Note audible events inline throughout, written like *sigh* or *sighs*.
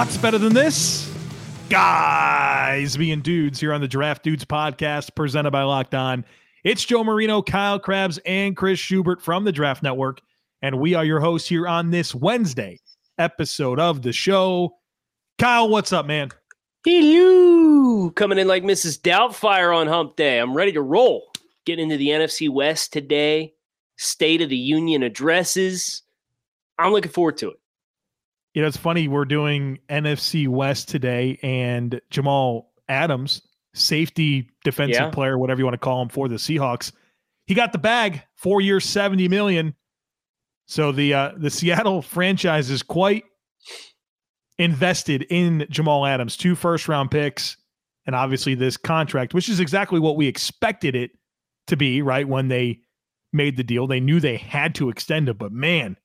What's better than this? Guys being dudes here on the Draft Dudes podcast presented by Locked On. It's Joe Marino, Kyle Crabbs, and Chris Schubert from the Draft Network. And we are your hosts here on this Wednesday episode of the show. Kyle, what's up, man? Hello. Coming in like Mrs. Doubtfire on hump day. I'm ready to roll. Getting into the NFC West today. State of the Union addresses. I'm looking forward to it. You know, it's funny. We're doing NFC West today, and Jamal Adams, safety defensive Yeah. player, whatever you want to call him for the Seahawks, he got the bag, four years, seventy million. So the uh, the Seattle *laughs* franchise is quite invested in Jamal Adams, two first round picks, and obviously this contract, which is exactly what we expected it to be. Right when they made the deal, they knew they had to extend it, but man.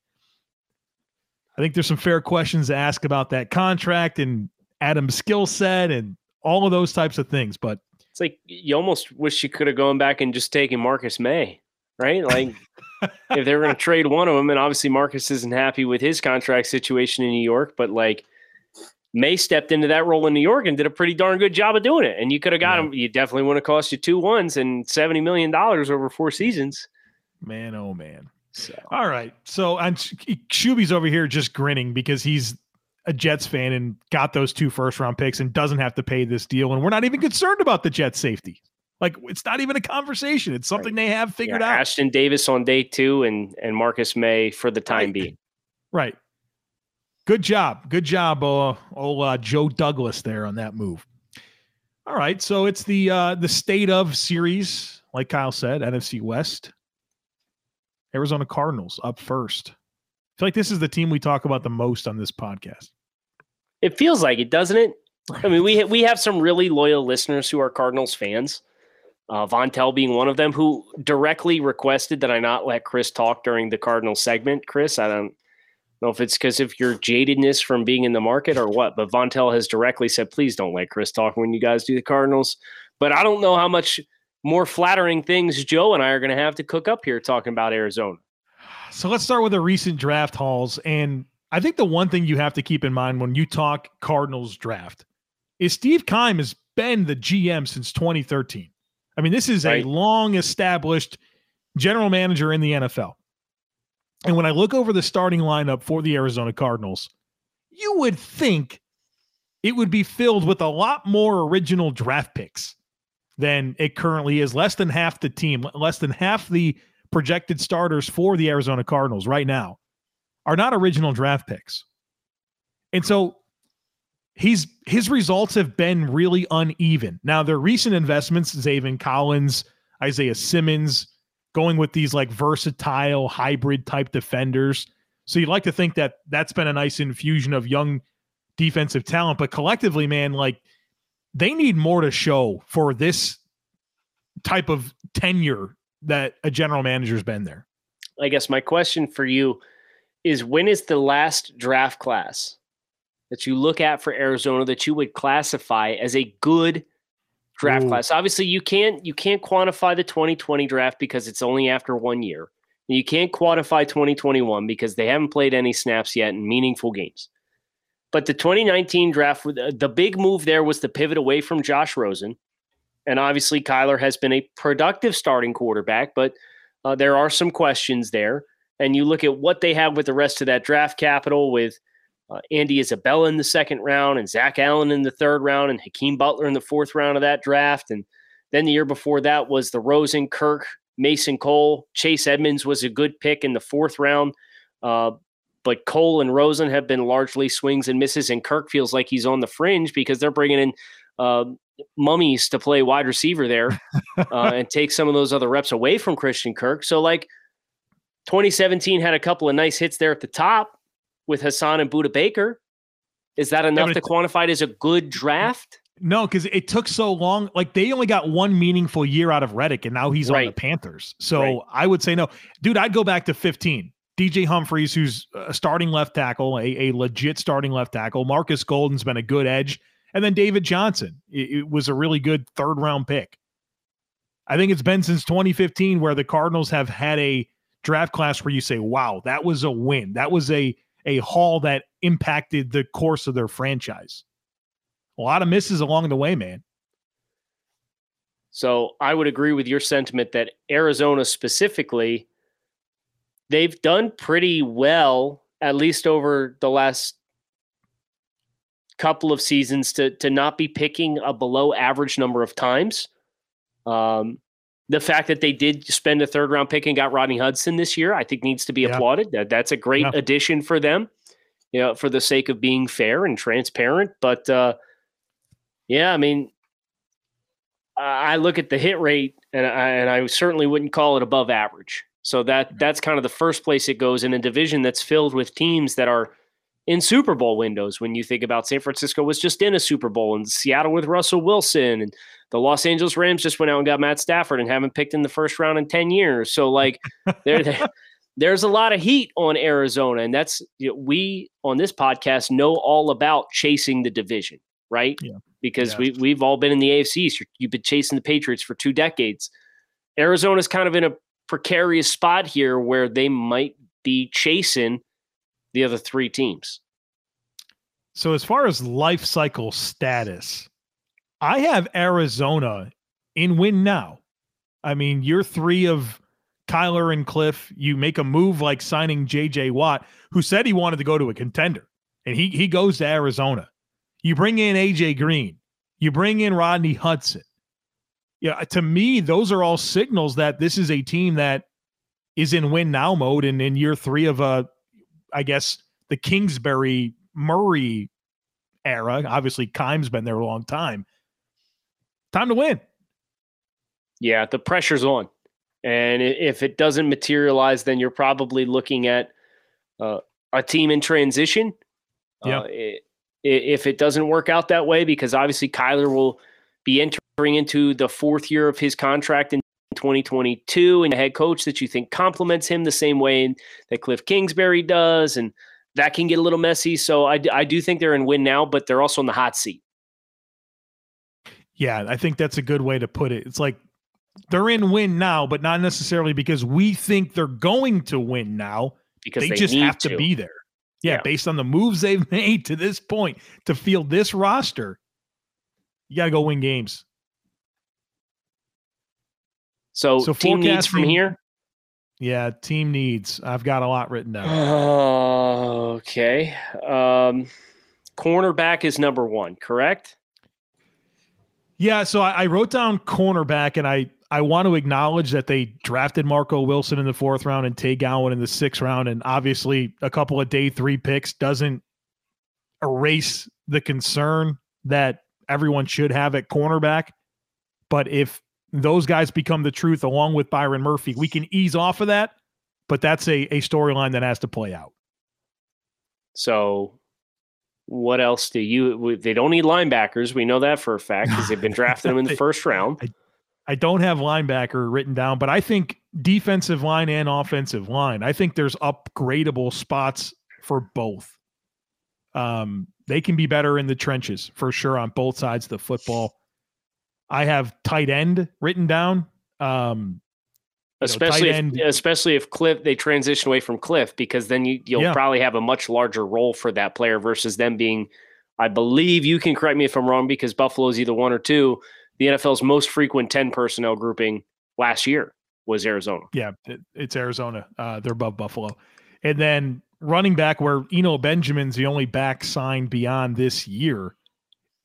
I think there's some fair questions to ask about that contract and Adam's skill set and all of those types of things. But It's like you almost wish you could have gone back and just taken Marcus Maye, right? Like if they were going to trade one of them, and obviously Marcus isn't happy with his contract situation in New York, but like Maye stepped into that role in New York and did a pretty darn good job of doing it. And you could have got Yeah. him. You definitely would have cost you two ones and seventy million dollars over four seasons. man, oh man. So All right. So and Shuby's over here just grinning because he's a Jets fan and got those two first round picks and doesn't have to pay this deal. And we're not even concerned about the Jets safety. Like it's not even a conversation. It's something they have figured yeah, out. Ashtyn Davis on day two and and Marcus Maye for the time Right. being. Right. Good job. Good job, uh, old uh, Joe Douglas there on that move. All right. So it's the uh, the state of series, like Kyle said, NFC West. Arizona Cardinals up first. I feel like this is the team we talk about the most on this podcast. It feels like it, doesn't it? I mean, we ha- we have some really loyal listeners who are Cardinals fans. Uh, Von Tell being one of them, who directly requested that I not let Chris talk during the Cardinals segment. Chris, I don't know if it's because of your jadedness from being in the market or what, but Von Tell has directly said, please don't let Chris talk when you guys do the Cardinals. But I don't know how much more flattering things Joe and I are going to have to cook up here talking about Arizona. So let's start with the recent draft hauls. And I think the one thing you have to keep in mind when you talk Cardinals draft is Steve Keim has been the GM since 2013. I mean, this is Right. a long established general manager in the NFL. And when I look over the starting lineup for the Arizona Cardinals, you would think it would be filled with a lot more original draft picks than it currently is. Less than half the team, less than half the projected starters for the Arizona Cardinals right now are not original draft picks. And so he's his results have been really uneven. Now, their recent investments, Zaven Collins, Isaiah Simmons, going with these like versatile hybrid type defenders. So you'd like to think that that's been a nice infusion of young defensive talent, but collectively, man, like they need more to show for this type of tenure that a general manager's been there. I guess my question for you is when is the last draft class that you look at for Arizona that you would classify as a good draft Ooh. class? Obviously, you can't you can't quantify the 2020 draft because it's only after one year. And you can't quantify 2021 because they haven't played any snaps yet in meaningful games. But the 2019 draft, uh, the big move there was to pivot away from Josh Rosen. And obviously, Kyler has been a productive starting quarterback, but uh, there are some questions there. And you look at what they have with the rest of that draft capital with uh, Andy Isabella in the second round and Zach Allen in the third round and Hakeem Butler in the fourth round of that draft. And then the year before that was the Rosen, Kirk, Mason Cole. Chase Edmonds was a good pick in the fourth round. Uh, but Cole and Rosen have been largely swings and misses. And Kirk feels like he's on the fringe because they're bringing in uh, mummies to play wide receiver there *laughs* uh, and take some of those other reps away from Christian Kirk. So, like 2017 had a couple of nice hits there at the top with Haason and Budda Baker. Is that enough but to quantify it as a good draft? No, because it took so long. Like they only got one meaningful year out of Reddick, and now he's on the Panthers. So Right. I would say no, dude. I'd go back to 15. DJ Humphries, who's a starting left tackle, a, a legit starting left tackle. Marcus Golden's been a good edge, and then David Johnson. It, it was a really good third round pick. I think it's been since 2015 where the Cardinals have had a draft class where you say, "Wow, that was a win. That was a a haul that impacted the course of their franchise. A lot of misses along the way, man. So I would agree with your sentiment that Arizona specifically, they've done pretty well, at least over the last couple of seasons, to to not be picking a below average number of times. Um, the fact that they did spend a third round pick and got Rodney Hudson this year, I think needs to be yeah. applauded. That that's a great yeah. addition for them, you know, for the sake of being fair and transparent. But uh, yeah, I mean, I look at the hit rate, and I, and I certainly wouldn't call it above average. So that that's kind of the first place it goes in a division that's filled with teams that are in Super Bowl windows. When you think about San Francisco was just in a Super Bowl, and Seattle with Russell Wilson, and the Los Angeles Rams just went out and got Matt Stafford and haven't picked in the first round in 10 years. So, like, *laughs* there, there's a lot of heat on Arizona. And that's, you know, we on this podcast know all about chasing the division, right? Yeah. Because yeah. we, we've all been in the AFC. So you've been chasing the Patriots for two decades. Arizona's kind of in a precarious spot here where they might be chasing the other three teams. So, as far as life cycle status, I have Arizona in win now. I mean, you're three of Kyler and Cliff, you make a move like signing JJ Watt, who said he wanted to go to a contender, and he he goes to Arizona. You bring in AJ Green, you bring in Rodney Hudson. Yeah, to me, those are all signals that this is a team that is in win now mode and in year three of a, I guess, the Kingsbury Murray era. Obviously, Keim's been there a long time time to win. Yeah, the pressure's on. And if it doesn't materialize, then you're probably looking at uh, a team in transition. Yeah. Uh, if it doesn't work out that way, because obviously Kyler will be entering into the fourth year of his contract in 2022, and a head coach that you think complements him the same way that Cliff Kingsbury does, and that can get a little messy. So I, I do think they're in win now, but they're also in the hot seat. Yeah, I think that's a good way to put it. It's like they're in win now, but not necessarily because we think they're going to win now. Because they, they just have to. to. be there. Yeah, yeah, based on the moves they've *laughs* made to this point to field this roster, you got to go win games. So, so team needs from here. Yeah, team needs. I've got a lot written down. okay. Um, cornerback is number one, correct? Yeah, so I, I, wrote down cornerback, and I I want to acknowledge that they drafted Marco Wilson in the fourth round and Tay Gowan in the sixth round, and obviously a couple of day three picks doesn't erase the concern that everyone should have at cornerback. But if those guys become the truth along with Byron Murphy, we can ease off of that. But that's a, a storyline that has to play out. So what else do you? They don't need linebackers. We know that for a fact because they've been *laughs* drafting them in the first round. I, I don't have linebacker written down, but I think defensive line and offensive line. I think there's upgradable spots for both. Um, they can be better in the trenches for sure on both sides of the football. I have tight end written down. Um, especially know, if, especially if Cliff they transition away from Cliff because then you you'll yeah. probably have a much larger role for that player versus them being I believe you can correct me if I'm wrong because Buffalo is either one or two the NFL's most frequent 10 personnel grouping last year was Arizona. Yeah, it, it's Arizona. Uh, they're above Buffalo. And then running back where Eno Benjamin's the only back signed beyond this year.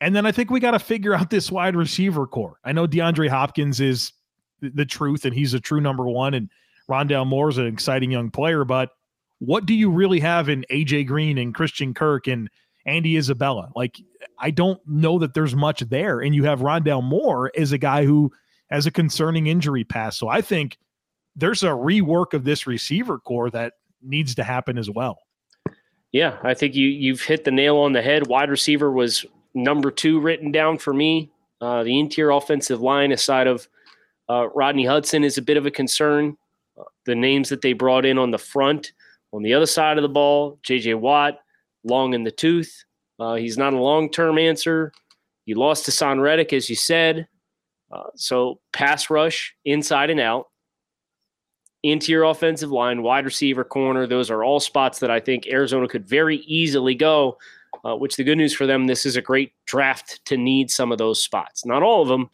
And then I think we got to figure out this wide receiver core. I know DeAndre Hopkins is the truth and he's a true number one and Rondale Moore is an exciting young player, but what do you really have in AJ Green and Christian Kirk and Andy Isabella? Like, I don't know that there's much there. And you have Rondale Moore as a guy who has a concerning injury past. So I think there's a rework of this receiver core that needs to happen as well. Yeah, I think you you've hit the nail on the head. Wide receiver was number two written down for me. Uh, the interior offensive line, aside of uh, Rodney Hudson is a bit of a concern. Uh, the names that they brought in on the front, on the other side of the ball, J.J. Watt, long in the tooth. Uh, he's not a long term answer. You lost to Son Reddick, as you said. Uh, so pass rush inside and out. interior offensive line, wide receiver, corner. Those are all spots that I think Arizona could very easily go. Uh, which the good news for them, this is a great draft to need some of those spots. Not all of them,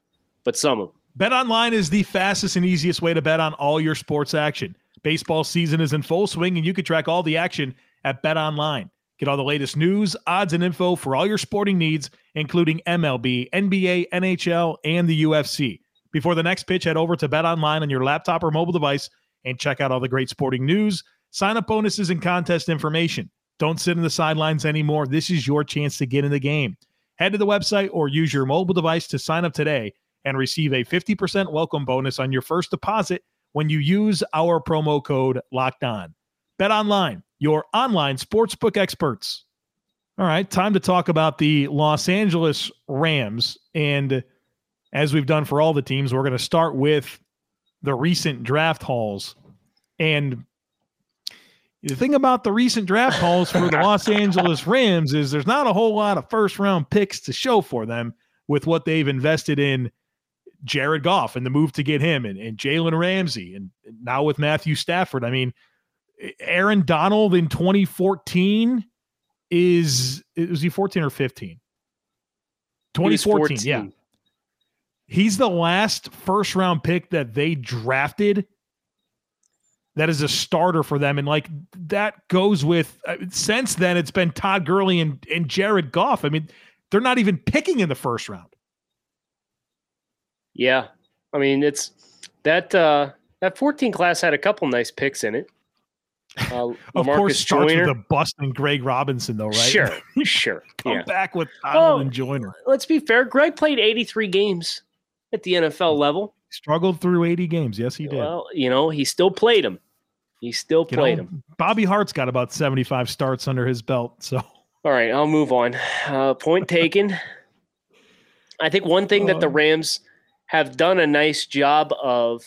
but some of them. Bet online is the fastest and easiest way to bet on all your sports action. Baseball season is in full swing, and you can track all the action at Bet Online. Get all the latest news, odds, and info for all your sporting needs, including MLB, NBA, NHL, and the UFC. Before the next pitch, head over to Bet Online on your laptop or mobile device and check out all the great sporting news, sign up bonuses, and contest information. Don't sit in the sidelines anymore. This is your chance to get in the game. Head to the website or use your mobile device to sign up today and receive a 50% welcome bonus on your first deposit when you use our promo code locked on. Bet online, your online sportsbook experts. All right, time to talk about the Los Angeles Rams. And as we've done for all the teams, we're going to start with the recent draft hauls. And the thing about the recent draft calls for the Los Angeles Rams is there's not a whole lot of first round picks to show for them with what they've invested in Jared Goff and the move to get him and, and Jalen Ramsey and now with Matthew Stafford. I mean, Aaron Donald in 2014 is was he 14 or 15? 2014, yeah. He's the last first round pick that they drafted that is a starter for them. And like that goes with uh, since then, it's been Todd Gurley and, and Jared Goff. I mean, they're not even picking in the first round. Yeah. I mean, it's that uh that 14 class had a couple nice picks in it. Uh, *laughs* of course, starts Joyner. with the bust and Greg Robinson, though, right? Sure, *laughs* sure. Come yeah. back with Donald and Joyner. Let's be fair. Greg played 83 games at the NFL level. Struggled through 80 games. Yes, he did. Well, you know, he still played them. He still played them. Bobby Hart's got about 75 starts under his belt. So, all right, I'll move on. Uh, point *laughs* taken. I think one thing that the uh. Rams have done a nice job of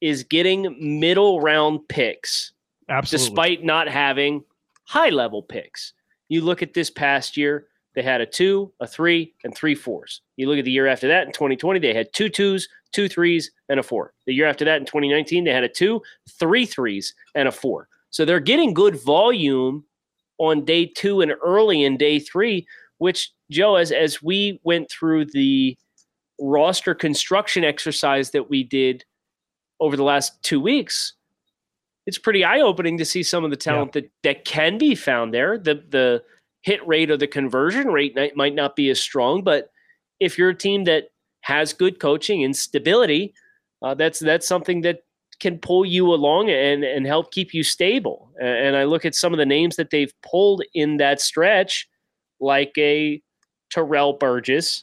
is getting middle round picks Absolutely. despite not having high level picks. You look at this past year, they had a two, a three, and three fours. You look at the year after that in 2020, they had two twos, two threes, and a four. The year after that in 2019, they had a two, three threes, and a four. So they're getting good volume on day two and early in day three, which, Joe, as, as we went through the roster construction exercise that we did over the last two weeks, it's pretty eye opening to see some of the talent yeah. that that can be found there. The the hit rate or the conversion rate might not be as strong, but if you're a team that has good coaching and stability, uh, that's that's something that can pull you along and and help keep you stable. And I look at some of the names that they've pulled in that stretch, like a Terrell Burgess,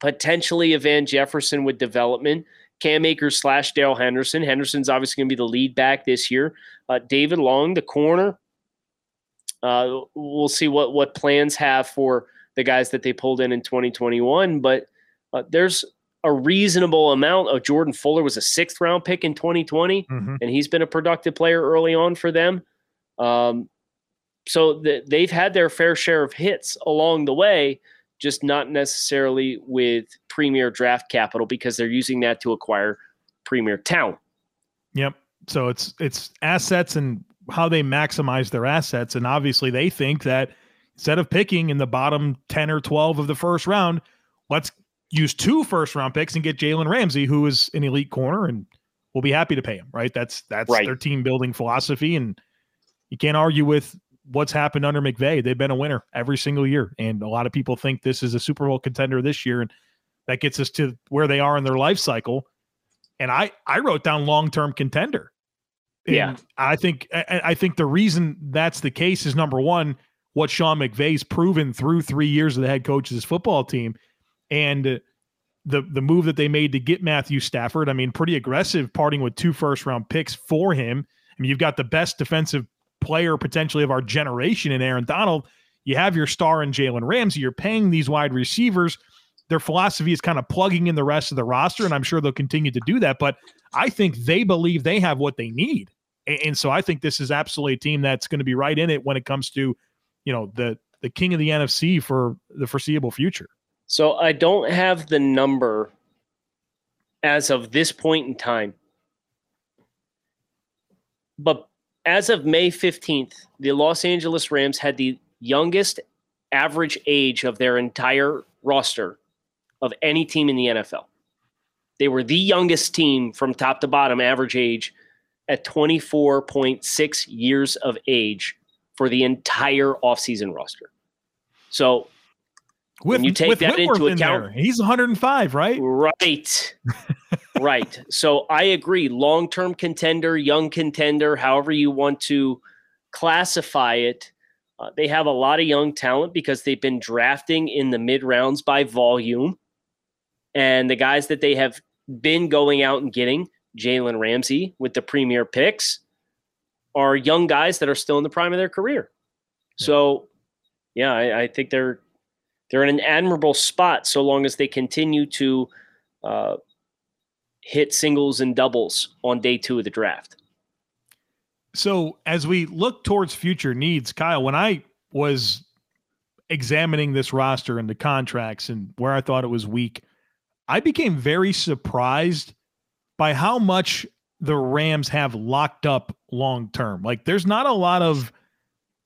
potentially a Van Jefferson with development. Cam Akers slash Darrell Henderson. Henderson's obviously going to be the lead back this year. Uh, David Long, the corner. Uh, we'll see what what plans have for the guys that they pulled in in 2021. But uh, there's a reasonable amount of Jordan Fuller was a sixth round pick in 2020, mm-hmm. and he's been a productive player early on for them. Um, so the, they've had their fair share of hits along the way just not necessarily with premier draft capital because they're using that to acquire premier talent. Yep. So it's it's assets and how they maximize their assets and obviously they think that instead of picking in the bottom 10 or 12 of the first round, let's use two first round picks and get Jalen Ramsey who is an elite corner and we'll be happy to pay him, right? That's that's right. their team building philosophy and you can't argue with what's happened under McVay. They've been a winner every single year. And a lot of people think this is a Super Bowl contender this year. And that gets us to where they are in their life cycle. And I, I wrote down long term contender. And yeah. I think I, think the reason that's the case is number one, what Sean McVay's proven through three years of the head coach of his football team. And the the move that they made to get Matthew Stafford, I mean, pretty aggressive, parting with two first round picks for him. I mean, you've got the best defensive player potentially of our generation in Aaron Donald. You have your star in Jalen Ramsey. You're paying these wide receivers. Their philosophy is kind of plugging in the rest of the roster, and I'm sure they'll continue to do that. But I think they believe they have what they need. And so I think this is absolutely a team that's going to be right in it when it comes to, you know, the the king of the NFC for the foreseeable future. So I don't have the number as of this point in time but as of May 15th, the Los Angeles Rams had the youngest average age of their entire roster of any team in the NFL. They were the youngest team from top to bottom average age at 24.6 years of age for the entire offseason roster. So with, when you take that Whitworth into in account, there, he's 105, right? Right. right. So I agree. Long term contender, young contender, however you want to classify it. Uh, they have a lot of young talent because they've been drafting in the mid rounds by volume. And the guys that they have been going out and getting, Jalen Ramsey with the premier picks, are young guys that are still in the prime of their career. So, yeah, I, I think they're they're in an admirable spot so long as they continue to uh, hit singles and doubles on day two of the draft. So as we look towards future needs, Kyle, when I was examining this roster and the contracts and where I thought it was weak, I became very surprised by how much the Rams have locked up long term. Like there's not a lot of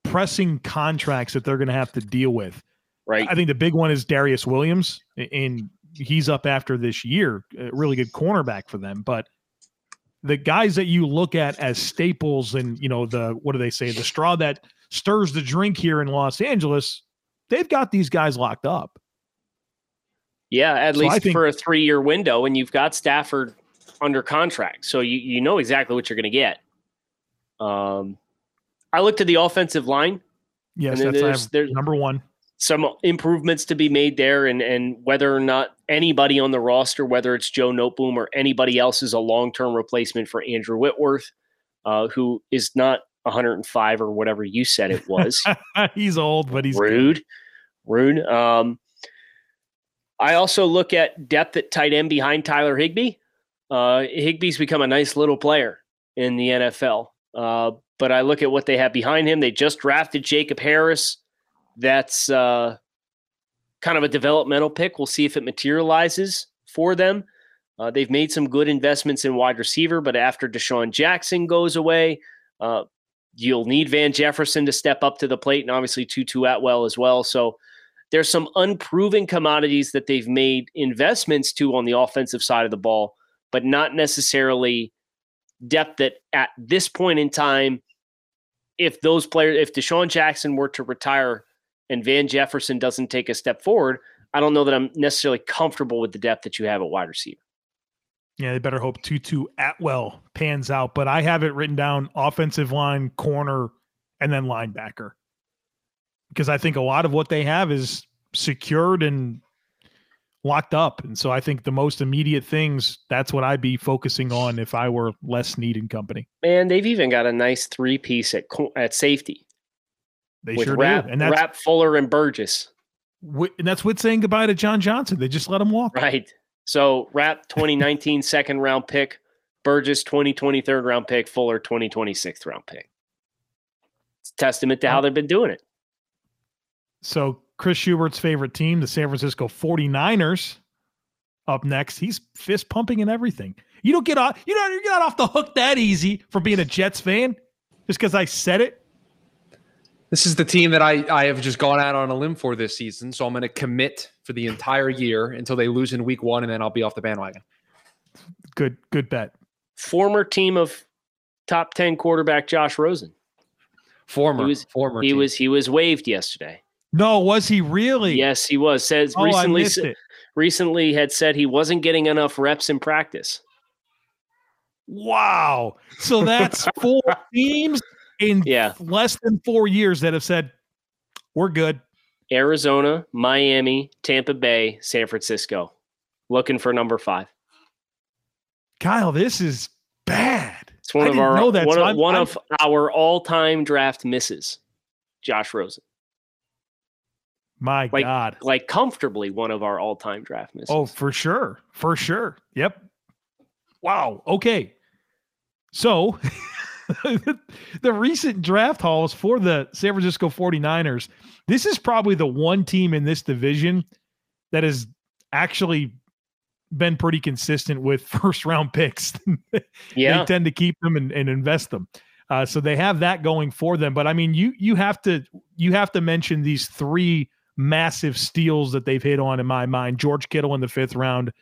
pressing contracts that they're going to have to deal with. Right. I think the big one is Darious Williams, and he's up after this year. A really good cornerback for them, but the guys that you look at as staples and you know the what do they say the straw that stirs the drink here in Los Angeles, they've got these guys locked up. Yeah, at So least think- for a three year window, and you've got Stafford under contract, so you you know exactly what you're going to get. Um, I looked at the offensive line. Yes, And that's there's- there's- number one. some improvements to be made there and and whether or not anybody on the roster whether it's joe noteboom or anybody else is a long-term replacement for andrew whitworth uh, who is not 105 or whatever you said it was *laughs* he's old, but he's good. rude rude um, i also look at depth at tight end behind tyler higbee uh, higbee's become a nice little player in the nfl uh, but i look at what they have behind him they just drafted jacob harris that's uh, kind of a developmental pick. We'll see if it materializes for them. Uh, they've made some good investments in wide receiver, but after DeSean Jackson goes away, uh, you'll need Van Jefferson to step up to the plate, and obviously Tutu Atwell as well. So there's some unproven commodities that they've made investments to on the offensive side of the ball, but not necessarily depth that at this point in time, if those players, if DeSean Jackson were to retire and Van Jefferson doesn't take a step forward, I don't know that I'm necessarily comfortable with the depth that you have at wide receiver. Yeah, they better hope Tutu Atwell pans out. But I have it written down offensive line, corner, and then linebacker. Because I think a lot of what they have is secured and locked up. And so I think the most immediate things, that's what I'd be focusing on if I were Les Snead and company. Man, they've even got a nice three piece at at safety They with sure do. And that's Rapp Fuller and Burgess. wi- and that's with saying goodbye to John Johnson. They just let him walk. Right. So Rapp *laughs* 2019 second round pick, Burgess 2020 third round pick, Fuller 2020 sixth round pick. It's a testament to how they've been doing it. So Chris Schubert's favorite team, the San Francisco 49ers, up next. He's fist pumping and everything. You don't get off you don't you get off the hook that easy for being a Jets fan just because I said it. This is the team that I, I have just gone out on a limb for this season. So I'm going to commit for the entire year until they lose in week one, and then I'll be off the bandwagon. Good, good bet. Former team of top 10 quarterback Josh Rosen. Former, He was- former. He team. was he was waived yesterday. No, was he really? Yes, he was. Says Oh, recently recently had said he wasn't getting enough reps in practice. Wow. So that's *laughs* four teams in Yeah. less than four years that have said, we're good. Arizona, Miami, Tampa Bay, San Francisco. Looking for number 5. Kyle, this is bad. It's one I of our that, one, so of, one of our all-time draft misses. Josh Rosen. My Like- God. Like comfortably one of our all-time draft misses. Oh, for sure. For sure. Yep. Wow. Okay. So *laughs* the recent draft hauls for the San Francisco 49ers, this is probably the one team in this division that has actually been pretty consistent with *laughs* first round picks. *laughs* yeah. They tend to keep them and, and invest them. Uh, so they have that going for them. But I mean, you you have to you have to mention these three massive steals that they've hit on in my mind. George Kittle in the fifth round,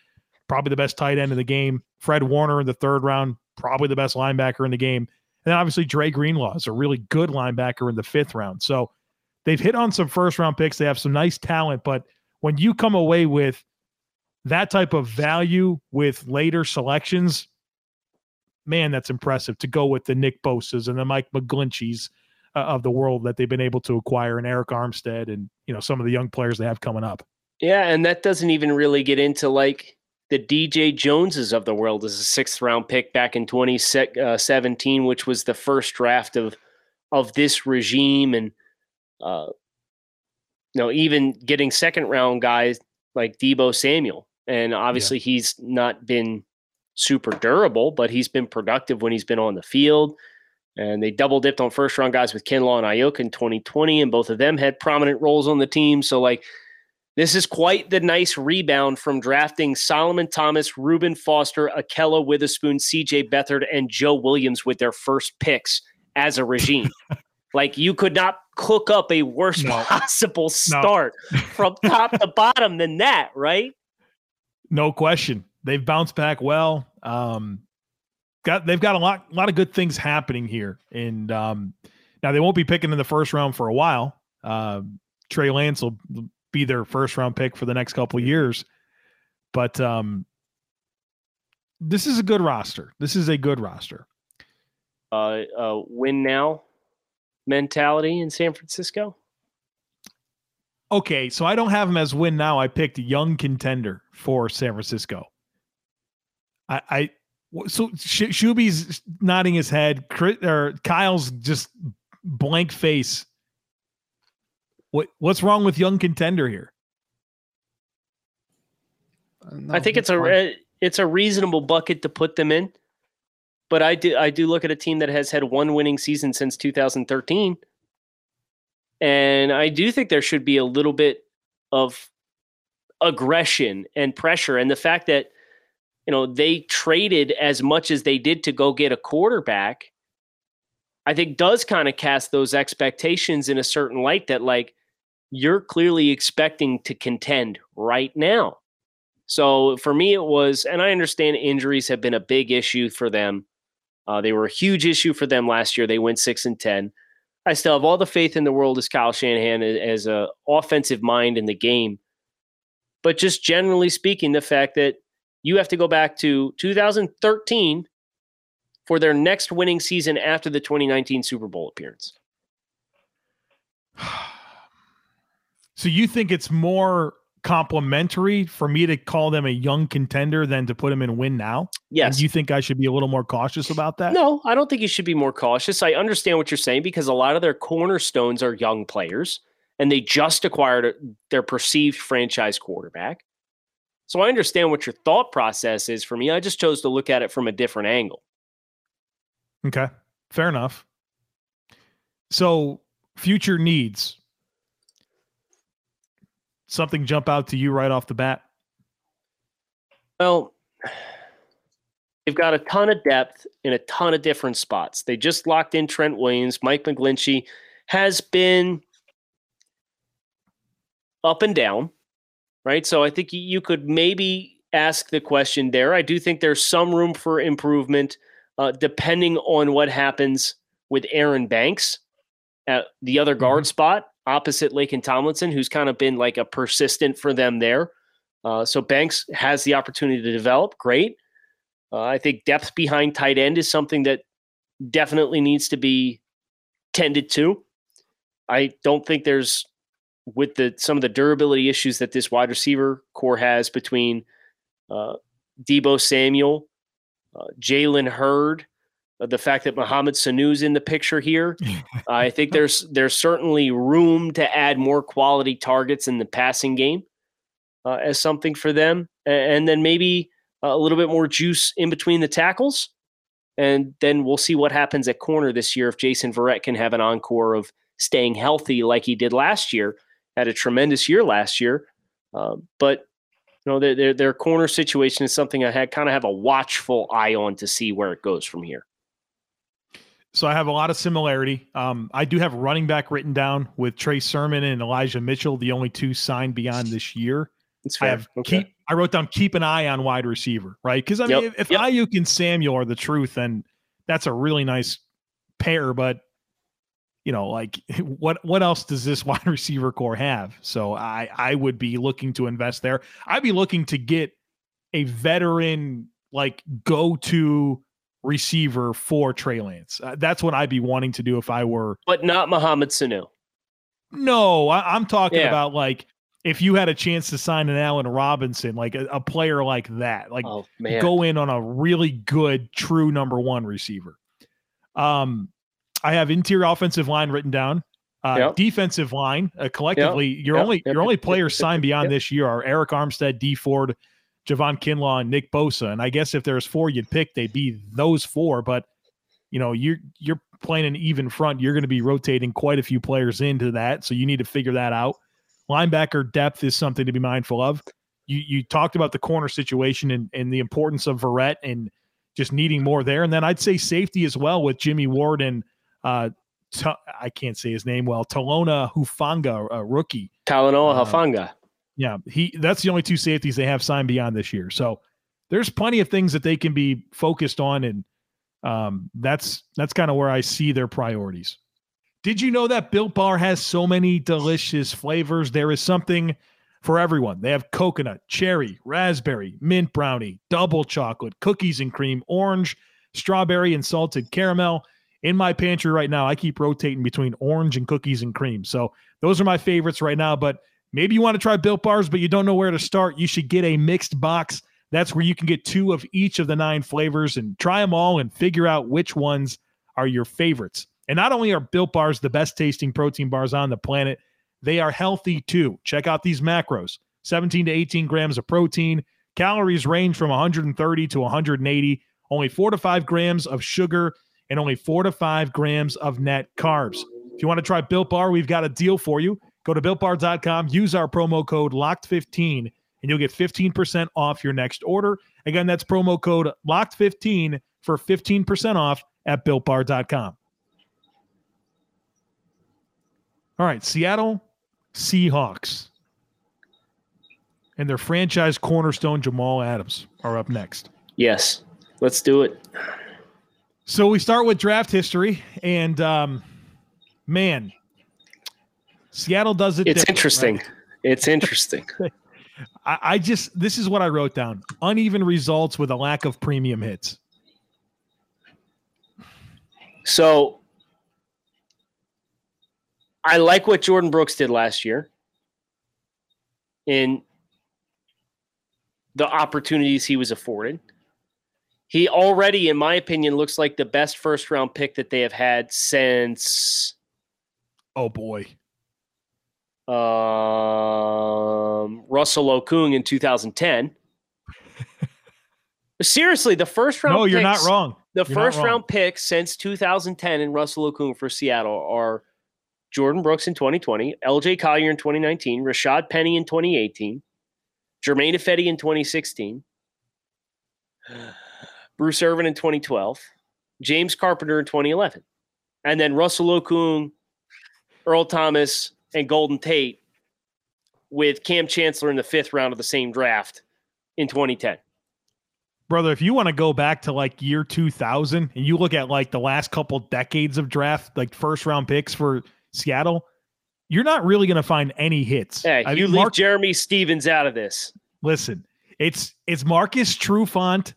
probably the best tight end in the game. Fred Warner in the third round, probably the best linebacker in the game. And then obviously Dre Greenlaw is a really good linebacker in the fifth round. So they've hit on some first round picks. They have some nice talent, but when you come away with that type of value with later selections, man, that's impressive to go with the Nick Bosas and the Mike McGlincheys of the world that they've been able to acquire and Arik Armstead and you know some of the young players they have coming up. Yeah, and that doesn't even really get into like the DJ Joneses of the world as a sixth round pick back in 2017, uh, which was the first draft of of this regime, and uh, you know even getting second round guys like Deebo Samuel, and obviously yeah. he's not been super durable, but he's been productive when he's been on the field. And they double dipped on first round guys with Kinlaw and Aiyuk in 2020, and both of them had prominent roles on the team. So, like, this is quite the nice rebound from drafting Solomon Thomas, Reuben Foster, Ahkello Witherspoon, CJ Beathard, and Joe Williams with their first picks as a regime. *laughs* like, you could not cook up a worse no. possible start no. from *laughs* top to bottom than that, right? No question. They've bounced back well. Um, got they've got a lot a lot of good things happening here, and um, now they won't be picking in the first round for a while. Uh, Trey Lance will be their first round pick for the next couple years, but um, this is a good roster. This is a good roster. Uh, uh, win now mentality in San Francisco. Okay, so I don't have them as win now. I picked young contender for San Francisco. I, I so Shuby's nodding his head. Chris, Or Kyle's just blank face. What what's wrong with young contender here? Uh, no, I think it's a it's a reasonable bucket to put them in, but I do I do look at a team that has had one winning season since 2013, and I do think there should be a little bit of aggression and pressure, and the fact that you know, they traded as much as they did to go get a quarterback, I think does kind of cast those expectations in a certain light that like you're clearly expecting to contend right now. So for me, it was, and I understand injuries have been a big issue for them. Uh, they were a huge issue for them last year. They went six and ten. I still have all the faith in the world as Kyle Shanahan as a offensive mind in the game. But just generally speaking, the fact that you have to go back to 2013 for their next winning season after the 2019 Super Bowl appearance. *sighs* So you think it's more complimentary for me to call them a young contender than to put them in win now? Yes. And you think I should be a little more cautious about that? No, I don't think you should be more cautious. I understand what you're saying because a lot of their cornerstones are young players and they just acquired their perceived franchise quarterback. So I understand what your thought process is for me. I just chose to look at it from a different angle. Okay. Fair enough. So, future needs. Something jump out to you right off the bat? Well, they've got a ton of depth in a ton of different spots. They just locked in Trent Williams. Mike McGlinchey has been up and down right? So I think you could maybe ask the question there. I do think there's some room for improvement uh, depending on what happens with Aaron Banks at the other guard mm-hmm. spot opposite Laken Tomlinson, who's kind of been like a persistent for them there. Uh, so Banks has the opportunity to develop. Great. Uh, I think depth behind tight end is something that definitely needs to be tended to. I don't think there's with the some of the durability issues that this wide receiver core has between uh, Deebo Samuel, uh, Jalen Hurd, uh, the fact that Mohamed Sanu's in the picture here, *laughs* I think there's there's certainly room to add more quality targets in the passing game uh, as something for them, and, and then maybe a little bit more juice in between the tackles, and then we'll see what happens at corner this year if Jason Verrett can have an encore of staying healthy like he did last year had a tremendous year last year. Uh, but you know, their, their, their corner situation is something I had kind of have a watchful eye on to see where it goes from here. So I have a lot of similarity. Um, I do have running back written down with Trey Sermon and Elijah Mitchell, the only two signed beyond this year. It's I have Okay. keep. I wrote down keep an eye on wide receiver, right? Because I mean, Yep, if, if yep. Aiyuk and Samuel are the truth, then that's a really nice pair. But you know, like *laughs* what what else does this *laughs* wide receiver core have? So I I would be looking to invest there. I'd be looking to get a veteran like go to receiver for Trey Lance. Uh, that's what I'd be wanting to do if I were but not Mohamed Sanu. no, I, I'm talking Yeah. about like if you had a chance to sign an Allen Robinson, like a, a player like that, like Oh go in on a really good, true number one receiver. Um, I have interior offensive line written down. Uh, Yep. Defensive line, uh, collectively, your Yep. only Yep. your only players Yep. signed beyond Yep. this year are Arik Armstead, Dee Ford, Javon Kinlaw, and Nick Bosa. And I guess if there's four you'd pick, they'd be those four. But you know, you're you're playing an even front. You're going to be rotating quite a few players into that, so you need to figure that out. Linebacker depth is something to be mindful of. You you talked about the corner situation and, and the importance of Verrett and just needing more there. And then I'd say safety as well with Jimmy Ward and uh I can't say his name well. Talona Hufanga, a rookie. Talanoa Uh, Hafanga. Yeah, he that's the only two safeties they have signed beyond this year. So there's plenty of things that they can be focused on, and um, that's that's kind of where I see their priorities. Did you know that Built Bar has so many delicious flavors? There is something for everyone. They have coconut, cherry, raspberry, mint brownie, double chocolate, cookies and cream, orange, strawberry, and salted caramel. In my pantry right now, I keep rotating between orange and cookies and cream. So those are my favorites right now. But maybe you want to try Built Bars, but you don't know where to start. You should get a mixed box. That's where you can get two of each of the nine flavors and try them all and figure out which ones are your favorites. And not only are Built Bars the best tasting protein bars on the planet, they are healthy too. Check out these macros 17 to 18 grams of protein. Calories range from 130 to 180, only four to five grams of sugar, and only four to five grams of net carbs. If you want to try Built Bar, we've got a deal for you. Go to builtbar.com, use our promo code LOCKED15, and you'll get 15% off your next order. Again, that's promo code LOCKED15 for 15% off at builtbar.com. All right, Seattle Seahawks and their franchise cornerstone Jamal Adams are up next. Yes. Let's do it. So we start with draft history, and um, man, Seattle does it. It's interesting. right? It's interesting. *laughs* I, I just this is what I wrote down: uneven results with a lack of premium hits. So I like what Jordyn Brooks did last year in the opportunities he was afforded. He already, in my opinion, looks like the best first round pick that they have had since Oh boy, um, Russell Okung in 2010. *laughs* Seriously, the first round no, you're not wrong. The You're first wrong. round picks since 2010 in Russell Okung for Seattle are Jordyn Brooks in 2020, LJ Collier in 2019, Rashaad Penny in 2018, Germain Ifedi in 2016, Bruce Irvin in 2012, James Carpenter in 2011, and then Russell Okung, Earl Thomas, and Golden Tate with Kam Chancellor in the fifth round of the same draft in 2010. brother. If you want to go back to like year 2000 and you look at like the last couple decades of draft, like first round picks for Seattle, you're not really going to find any hits. Hey, I you mean, leave Mark- Jerramy Stevens out of this. listen, it's it's Marcus Trufant.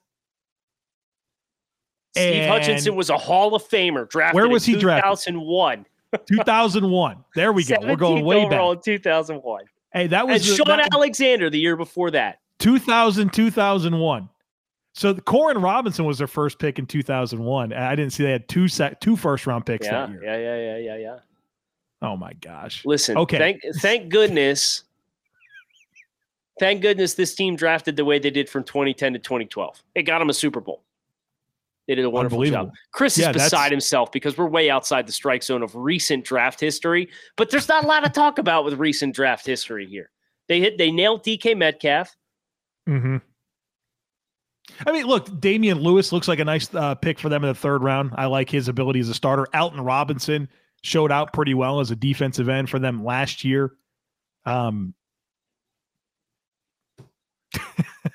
Steve And- Hutchinson was a Hall of Famer drafted Where was in he drafted? 2001. *laughs* 2001. There we go. We're going way back. in 2001. Hey, that And was the- Sean that- Alexander the year before that. 2000, 2001. So Koren Robinson was their first pick in 2001. I didn't see they had two sec, two first round picks Yeah, that year. yeah, yeah, yeah, yeah, yeah. Oh my gosh. Listen, Okay. thank thank goodness. Thank goodness this team drafted the way they did from 2010 to 2012. It got them a Super Bowl. They did a wonderful job. Chris is Yeah, that's- beside himself because we're way outside the strike zone of recent draft history, but there's not a lot to talk about with recent draft history here. They hit they nailed DK Metcalf. hmm I mean, look, Damien Lewis looks like a nice uh, pick for them in the third round. I like his ability as a starter. Alton Robinson showed out pretty well as a defensive end for them last year. Um, *laughs*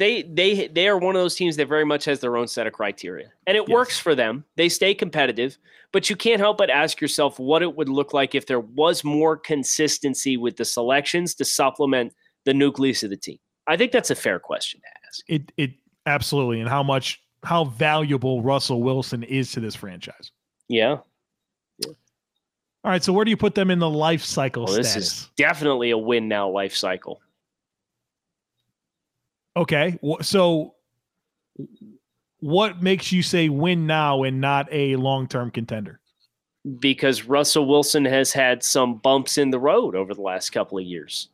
they they they are one of those teams that very much has their own set of criteria, and it Yes. works for them. They stay competitive, but you can't help but ask yourself what it would look like if there was more consistency with the selections to supplement the nucleus of the team. I think that's a fair question to ask. it it absolutely, and how much how valuable Russell Wilson is to this franchise. Yeah, All right, so where do you put them in the life cycle well, this status? is definitely a win now life cycle. Okay, so what makes you say win now and not a long term contender? because Russell Wilson has had some bumps in the road over the last couple of years.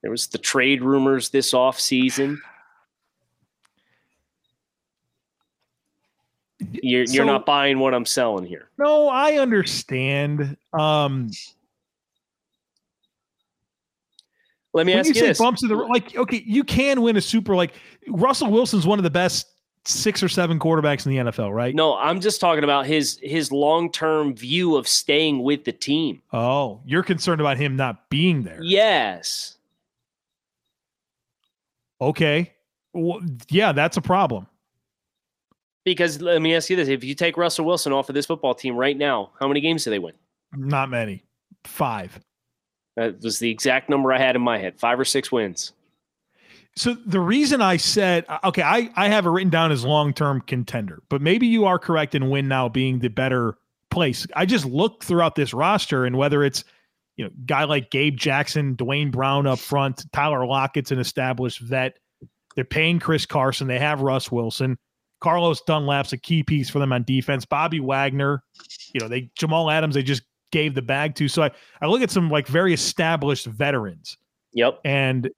There was the trade rumors this offseason. You're, So- you're not buying what I'm selling here. No, I understand. Um, Let me when ask you you, say this. bumps in the like, okay, you can win a super. Like Russell Wilson's one of the best six or seven quarterbacks in the NFL, right? No, I'm just talking about his his long-term view of staying with the team. Oh, you're concerned about him not being there. Yes. Okay. Well, yeah, that's a problem. Because let me ask you this. If you take Russell Wilson off of this football team right now, how many games do they win? Not many. Five. That was the exact number I had in my head. Five or six wins. So the reason I said okay, I I have it written down as long term contender, but maybe you are correct in win now being the better place. I just look throughout this roster and whether it's you know guy like Gabe Jackson, Duane Brown up front, Tyler Lockett's an established vet. They're paying Chris Carson. They have Russ Wilson. Carlos Dunlap's a key piece for them on defense. Bobby Wagner, you know, they Jamal Adams, they just gave the bag to. So I, I look at some like very established veterans. Yep. And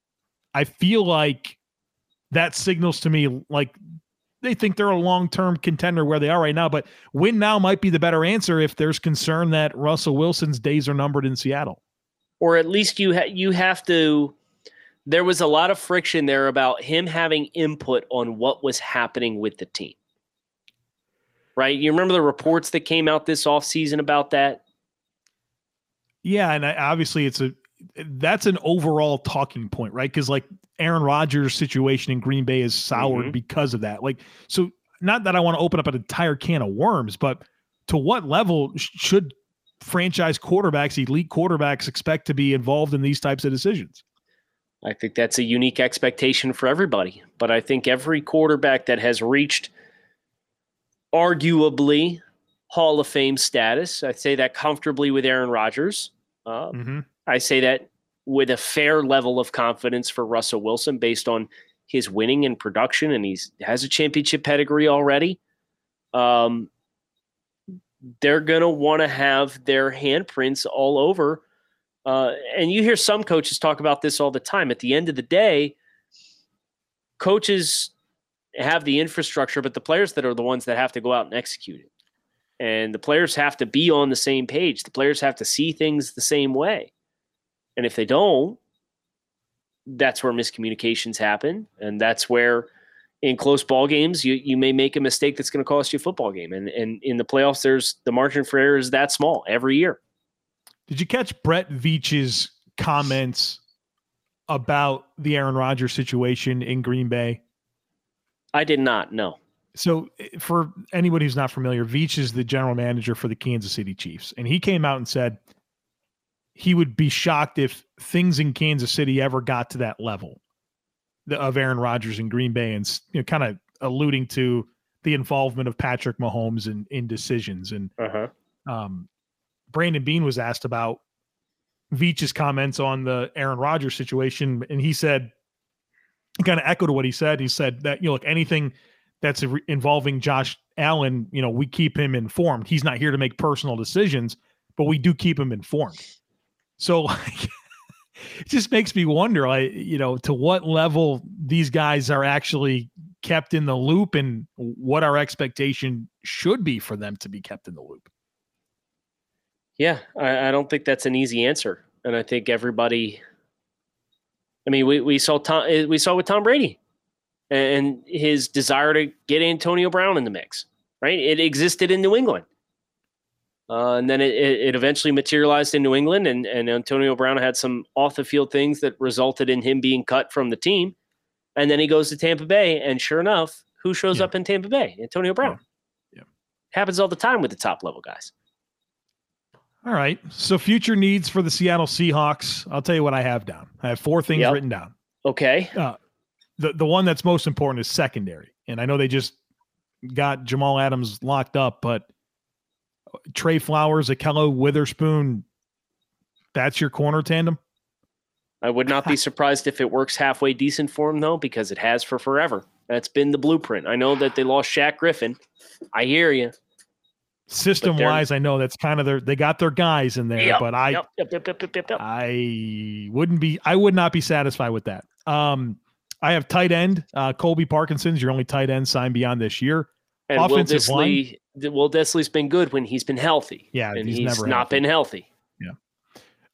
I feel like that signals to me like they think they're a long term contender where they are right now. But win now might be the better answer if there's concern that Russell Wilson's days are numbered in Seattle. or at least you ha- you have to there was a lot of friction there about him having input on what was happening with the team right you remember the reports that came out this offseason about that Yeah, and I, obviously it's a that's an overall talking point, right? Because like Aaron Rodgers' situation in Green Bay is soured Mhm. because of that. Like, so not that I want to open up an entire can of worms, but to what level sh- should franchise quarterbacks, elite quarterbacks, expect to be involved in these types of decisions? i think that's a unique expectation for everybody but i think every quarterback that has reached arguably hall of fame status i'd say that comfortably with aaron rodgers uh, Mm-hmm. I say that with a fair level of confidence for Russell Wilson based on his winning and production, and he's has a championship pedigree already. Um, they're gonna want to have their handprints all over. Uh, and you hear some coaches talk about this all the time. At the end of the day, coaches have the infrastructure, but the players that are the ones that have to go out and execute it. And the players have to be on the same page. The players have to see things the same way. And if they don't, that's where miscommunications happen. And that's where in close ball games you, you may make a mistake that's going to cost you a football game. And and in the playoffs, there's the margin for error is that small every year. Did you catch Brett Veach's comments about the Aaron Rodgers situation in Green Bay? I did not know. So, eh, for anybody who's not familiar, Veach is the general manager for the Kansas City Chiefs, and he came out and said he would be shocked if things in Kansas City ever got to that level of Aaron Rodgers in Green Bay, and you know, kind of alluding to the involvement of Patrick Mahomes in in decisions. And Uh-huh. um, Brandon Beane was asked about Veach's comments on the Aaron Rodgers situation, and he said, kind of echoed what he said. He said that you know, look, anything that's re- involving Josh Allen, you know, we keep him informed. He's not here to make personal decisions, but we do keep him informed. So, like, *laughs* it just makes me wonder, like, you know, to what level these guys are actually kept in the loop, and what our expectation should be for them to be kept in the loop. Yeah, I, I don't think that's an easy answer, and I think everybody. I mean, we, we saw Tom. eh, We saw with Tom Brady. And his desire to get Antonio Brown in the mix, right? It existed in New England. Uh, and then it, it eventually materialized in New England, and, and Antonio Brown had some off the field things that resulted in him being cut from the team. And then he goes to Tampa Bay, and sure enough, who shows Yeah. up in Tampa Bay? Antonio Brown. Yeah. Happens all the time with the top level guys. All right. So future needs for the Seattle Seahawks. I'll tell you what I have down. I have four things Yep. written down. Okay. The the one that's most important is secondary. And I know they just got Jamal Adams locked up, but Tre Flowers, Ahkello Witherspoon, that's your corner tandem. I would not be surprised if it works halfway decent for him, though, because it has for forever. That's been the blueprint. I know that they lost Shaq Griffin. I hear you. System wise, I know that's kind of their they got their guys in there, Yep, but I yep, yep, yep, yep, yep, yep, yep. I wouldn't be I would not be satisfied with that. Um I have tight end, uh Colby Parkinson's your only tight end signed beyond this year. And Will offensive Dissly, Will Dissly's been good when he's been healthy. Yeah, and he's he's, never not healthy. been healthy. Yeah.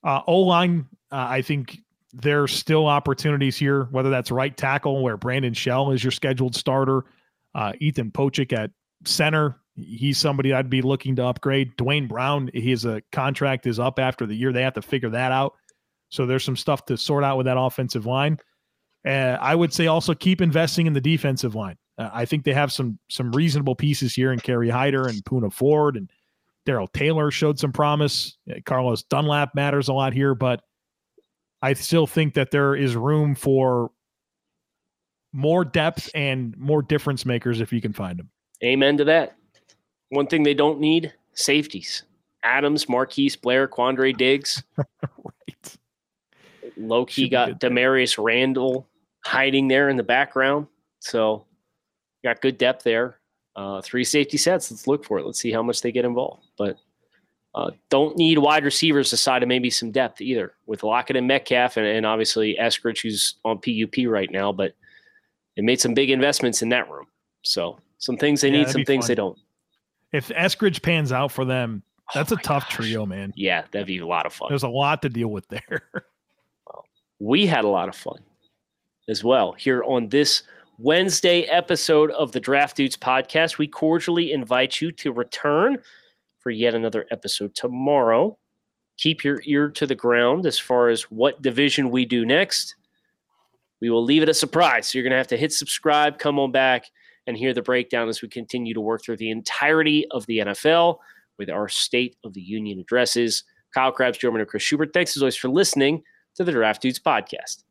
Uh O line, uh, I think there's still opportunities here, whether that's right tackle where Brandon Shell is your scheduled starter, uh Ethan Pocic at center. He's somebody I'd be looking to upgrade. Duane Brown, his uh, contract is up after the year. They have to figure that out. So there's some stuff to sort out with that offensive line. Uh, I would say also keep investing in the defensive line. Uh, I think they have some some reasonable pieces here in Kerry Hyder and Poona Ford and Darrell Taylor showed some promise. Uh, Carlos Dunlap matters a lot here, but I still think that there is room for more depth and more difference makers if you can find them. Amen to that. One thing they don't need safeties. Adams, Marquise, Blair, Quandre Diggs. *laughs* Right. Low key got. Damarious Randall hiding there in the background. So got good depth there. Uh, three safety sets. Let's look for it. Let's see how much they get involved. But uh, don't need wide receivers aside of maybe some depth either with Lockett and Metcalf and, and obviously Eskridge, who's on PUP right now. But they made some big investments in that room. So some things they Yeah, need, some things fun. they don't. If Eskridge pans out for them, that's Oh a tough gosh. trio, man. Yeah, that'd be a lot of fun. There's a lot to deal with there. *laughs* we had a lot of fun as well here on this Wednesday episode of the Draft Dudes podcast. We cordially invite you to return for yet another episode tomorrow. Keep your ear to the ground as far as what division we do next. We will leave it a surprise. So you're going to have to hit subscribe, come on back, and hear the breakdown as we continue to work through the entirety of the NFL with our State of the Union addresses. Kyle Crabbs, Joe and Chris Schubert, thanks as always for listening to the Draft Dudes podcast.